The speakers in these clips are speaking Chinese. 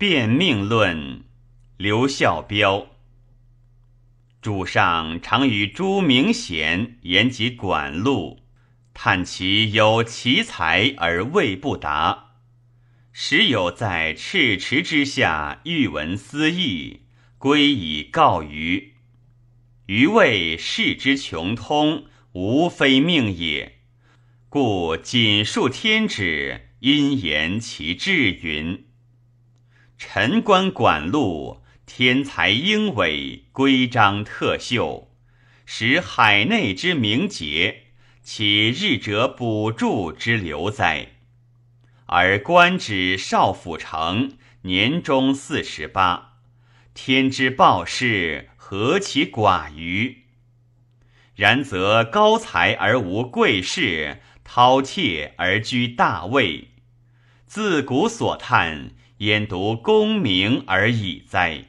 辨命论，刘孝标。主上常与诸明贤言及管路，叹其有奇才而未不达。时有在赤池之下欲闻思义，归以告余。余谓世之穷通，无非命也。故谨述天旨，因言其志云。臣观管路，天才英伟，规章特秀，使海内之名节，岂日者补助之流哉？而官职少府丞，年终四十八，天之报事，何其寡余！然则高才而无贵士，饕餮而居大位，自古所叹。焉独功名而已哉？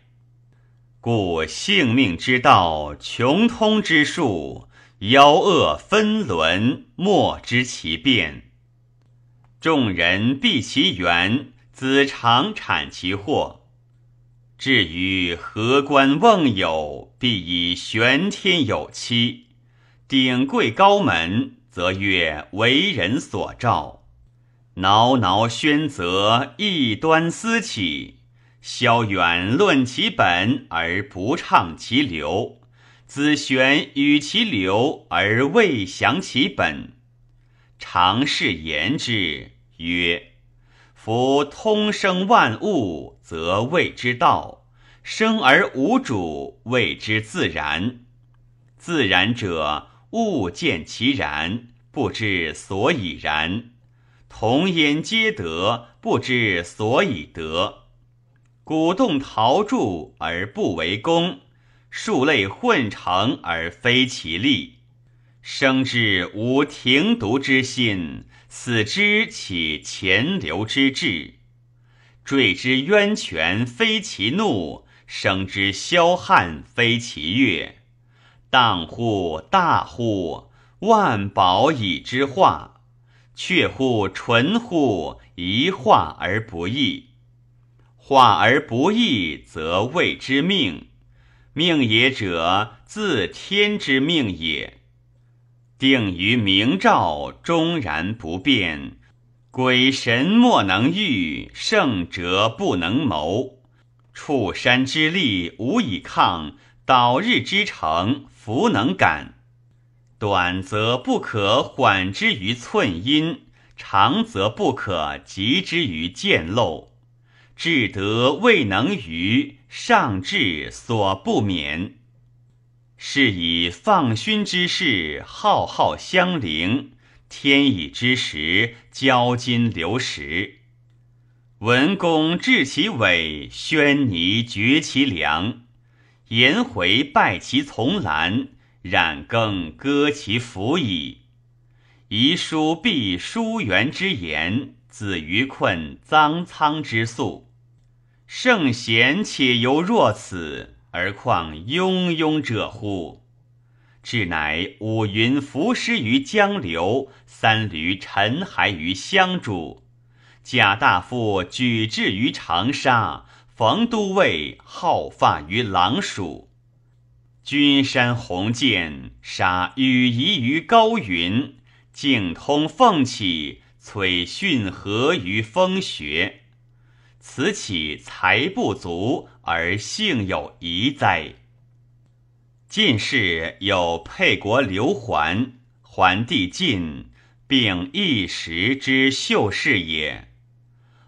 故性命之道，穷通之术，妖恶分伦，莫知其变。众人避其源，子常产其祸。至于何官瓮有，必以玄天有期；鼎贵高门，则曰为人所照。挠挠宣则，异端思起；萧远论其本而不畅其流，子玄与其流而未详其本。常是言之曰：“夫通生万物，则谓之道；生而无主，谓之自然。自然者，物见其然，不知所以然。”同焉皆得，不知所以得。鼓动陶铸而不为功，数类混成而非其力。生之无停独之心，死之起潜流之志。坠之渊泉非其怒，生之霄汉非其乐。荡乎大乎，万宝以之化。却乎纯乎，一化而不易。化而不易，则谓之命。命也者，自天之命也。定于明照，终然不变。鬼神莫能御，圣者不能谋。触山之力无以抗，岛日之城弗能感。短则不可缓之于寸阴，长则不可急之于见漏。至德未能逾，上至所不免。是以放勋之事，浩浩相凌；天乙之时，交金流石。文公治其尾，宣尼绝其梁，颜回拜其从兰。冉更歌其服矣。遗书必书元之言，子于困臧苍之粟。圣贤且犹若此，而况庸庸者乎？至乃五云浮尸于江流，三闾沉骸于湘渚。贾大夫举志于长沙，冯都尉好发于狼鼠。君山鸿渐，杀羽夷于高云；径通凤起，璀珣河于风穴。此岂才不足而性有疑哉？晋士有沛国刘桓，桓帝晋，并一时之秀士也。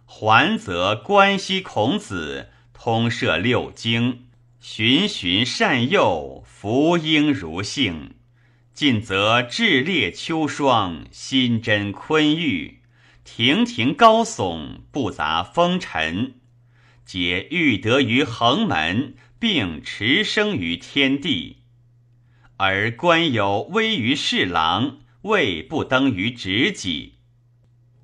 桓则关西孔子，通摄六经。循循善诱，福应如性；近则炽烈秋霜，心真坤郁；亭亭高耸，不杂风尘。皆欲得于衡门，并驰生于天地。而官有微于侍郎，位不登于职己。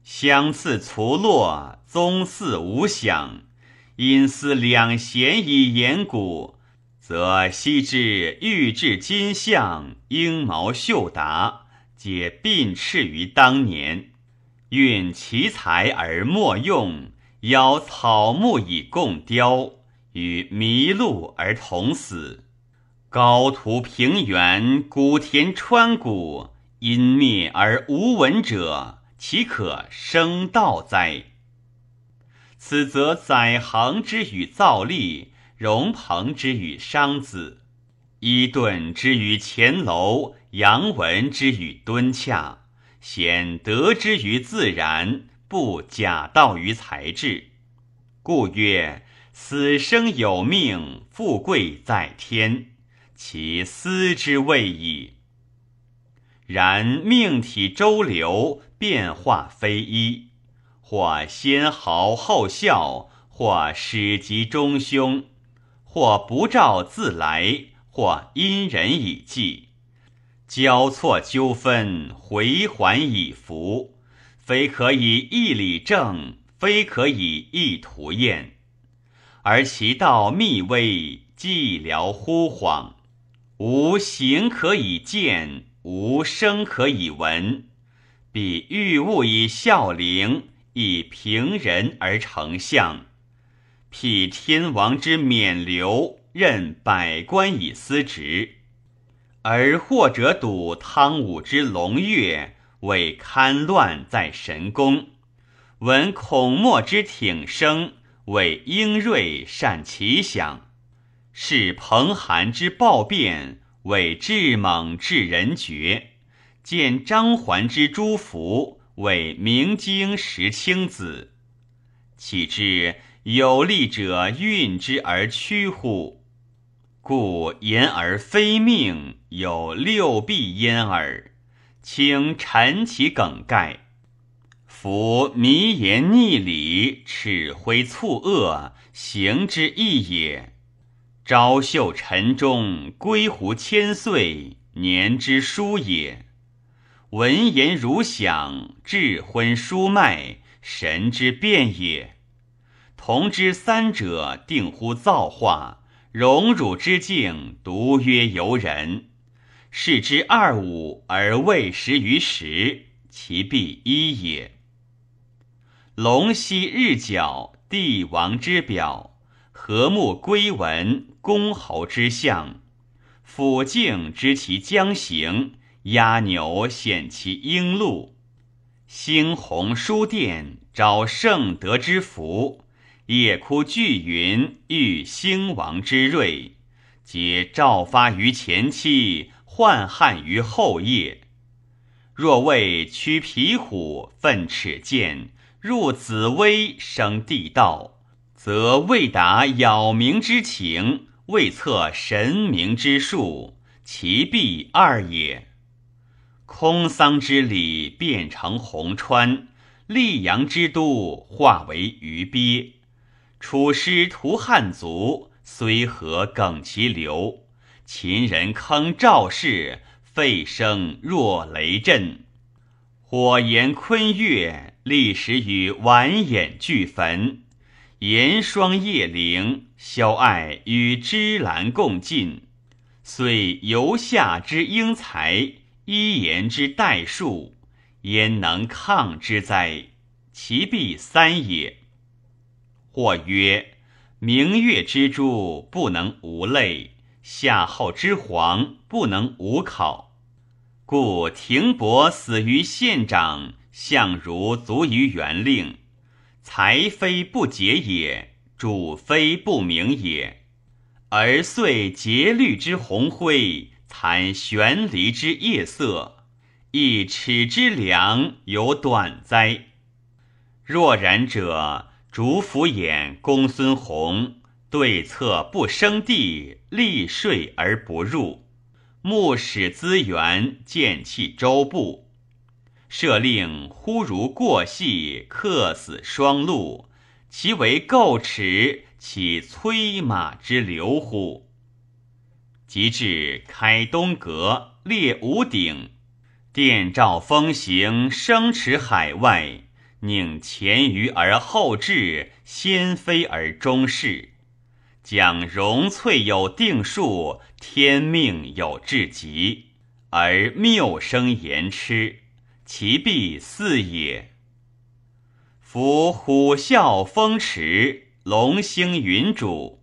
相似卒落，宗嗣无享。因思两贤以言古，则昔之玉质金象、鹰毛秀达，皆并斥于当年。运其才而莫用，邀草木以共雕，与麋鹿而同死。高徒平原，古田川谷，因灭而无闻者，岂可生道哉？此则载衡之与造吏，荣朋之与商子，伊顿之于乾楼，杨文之与敦洽，显德之于自然，不假道于才智。故曰：死生有命，富贵在天。其思之谓矣。然命体周流，变化非一，或先豪后孝，或始及中凶，或不召自来，或因人以济，交错纠纷，回环以服，非可以一理正，非可以一图验，而其道密微，寂寥忽恍。无形可以见，无声可以闻。彼欲物以效灵，以平人而成相。辟天王之冕旒，任百官以司职；而或者睹汤武之龙跃，为堪乱在神功；闻孔墨之挺声，为英锐善奇想。是彭韩之暴变，为智猛治人绝；见张环之诸福，为明经识青子。岂知有力者运之而屈乎？故言而非命，有六必焉耳。请陈其梗概。夫迷言逆理，齿灰促恶，行之易也。朝秀晨钟，归乎千岁，年之殊也；文言如响，智昏书脉，神之变也。同之三者，定乎造化；荣辱之境，独曰由人。视之二五而未识于十，其必一也。龙息日角，帝王之表。和睦归文，公侯之相；辅敬知其将行，压牛显其应路。兴鸿书殿，招圣德之福；夜哭巨云，遇兴亡之瑞。皆照发于前期，宦汉于后业。若为驱皮虎，奋齿剑，入紫薇，生地道。则未达杳冥之情，未测神明之术，其必二也。空桑之里变成洪川，溧阳之都化为鱼鳖。楚师屠汉族，虽何耿其流？秦人坑赵氏，废声若雷震。火炎坤月，历时与完颜俱焚。炎霜夜灵，萧艾与芝兰共进。虽游夏之英才，伊言之代数，焉能抗之哉？其必三也。或曰：明月之珠不能无泪，夏后之皇不能无考。故亭伯死于县长，相如卒于元令。才非不解也，主非不明也，而遂节律之鸿辉，惨悬离之夜色，一尺之良有短哉？若然者，主府衍公孙弘对策不生地，立税而不入，目使资源，见弃周部。设令忽如过隙，客死双路，其为构齿，岂催马之流乎？及至开东阁，列五鼎，殿照风行，生驰海外，宁前于而后至，先非而中事，将荣粹有定数，天命有至极，而谬生言痴。其必四也。夫虎啸风驰，龙兴云主，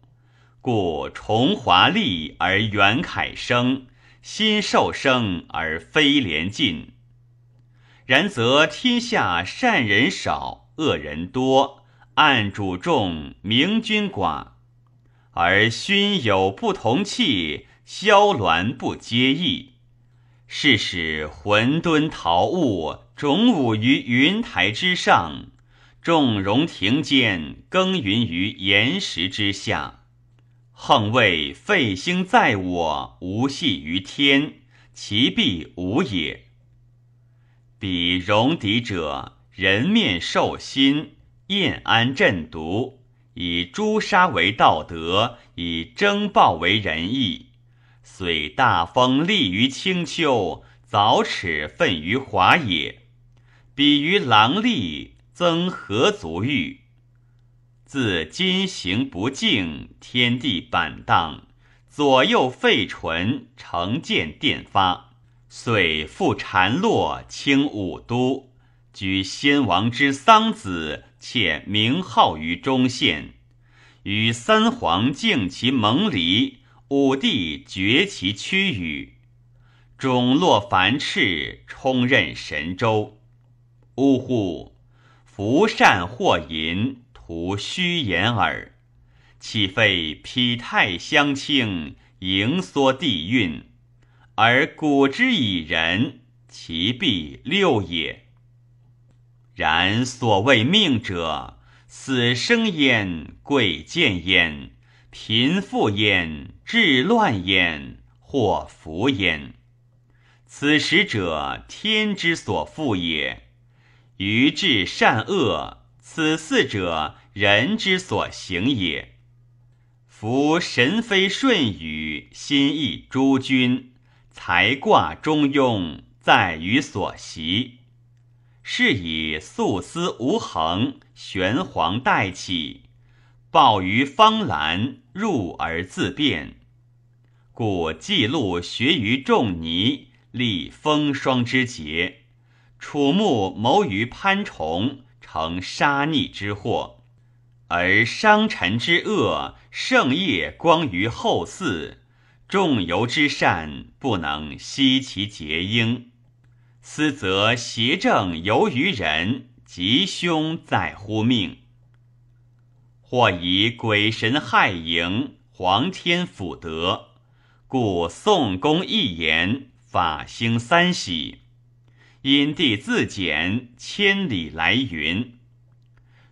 故重华丽而元凯生，新受生而非廉尽。然则天下善人少，恶人多，暗主重，明君寡，而勋有不同气，萧鸾不接意，是使混沌陶物，种舞于云台之上。众荣庭间，耕耘于岩石之下。横谓废兴在我，无系于天，其必无也。彼戎狄者，人面兽心，厌安震毒，以诛杀为道德，以征暴为仁义。虽大风立于青丘，早齿奋于华也。彼于狼戾。增何足欲？自今行不敬，天地板荡，左右废唇，成见电发，遂复禅落，清武都，居先王之丧子，且名号于中县，与三皇敬其盟离，武帝绝其屈羽，种落凡赤，充任神州。呜呼！福善祸淫，徒虚言耳。岂非匹太相倾，盈缩地运，而古之以人，其必六也。然所谓命者，死生焉，贵贱焉，贫富焉，治乱焉，祸福焉。此时者，天之所赋也。于治善恶，此四者人之所行也。夫神非舜禹，心意诸君，才卦中庸，在于所习。是以素丝无恒，玄黄代起，暴于方兰，入而自变。故记录学于仲尼，立风霜之节。楚木谋于潘崇，成杀逆之祸；而伤臣之恶，盛业光于后嗣；仲由之善，不能息其结应。斯则邪正由于人，吉凶在乎命。或以鬼神害盈，皇天辅德，故宋公一言，法兴三喜。因地自简，千里来云。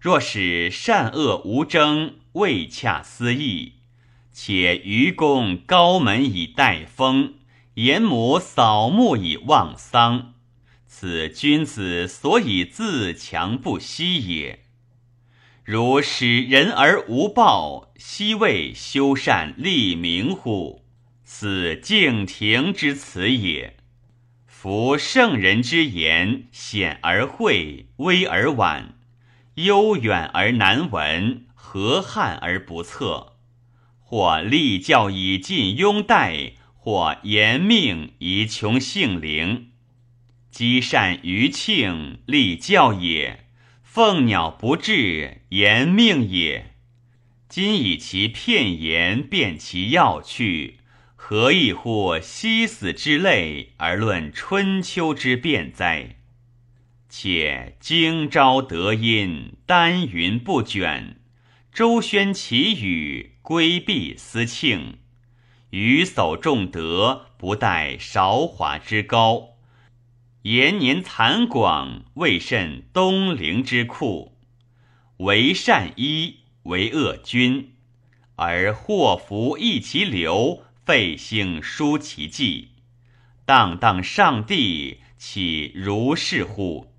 若使善恶无争，未洽思义，且愚公高门以待风，严母扫墓以望丧，此君子所以自强不息也。如使人而无报，奚为修善立名乎？此敬亭之辞也。夫圣人之言，显而晦，微而婉，悠远而难闻，和汉而不测。或立教以尽拥戴，或严命以穷性灵。积善于庆，立教也；凤鸟不至，言命也。今以其片言辨其要去。何异乎西死之类而论春秋之变哉？且今朝得阴，丹云不卷；周宣其语，归避思庆。余叟重德，不待韶华之高；延年残广，未甚东陵之库。为善一，为恶君，而祸福一其流。废兴书其迹，荡荡上帝，岂如是乎？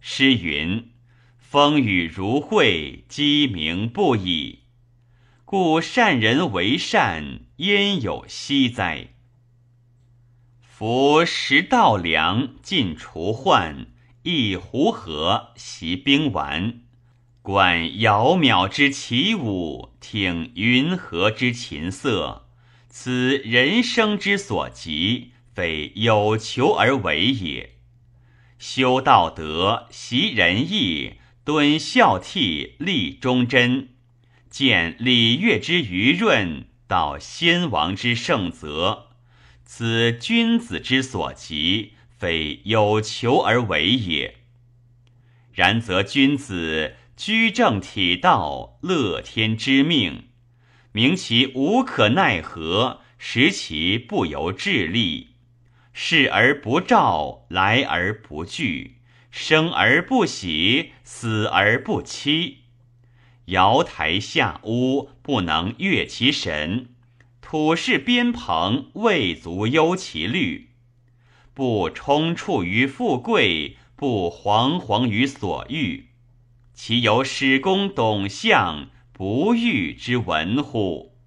诗云：“风雨如晦，鸡鸣不已。”故善人为善，焉有惜哉？夫食稻粮，尽除患；一湖河，习兵丸。观窈窕之起舞，听云和之琴瑟。此人生之所急，非有求而为也。修道德，习仁义，敦孝悌，立忠贞，见礼乐之余润，到先王之圣泽，此君子之所及，非有求而为也。然则君子居正体道，乐天之命，明其无可奈何，实其不由智力。视而不照，来而不惧，生而不喜，死而不欺。瑶台下屋，不能悦其神；土室边朋，未足忧其虑。不冲处于富贵，不惶惶于所欲，其由使公董相不遇之文乎？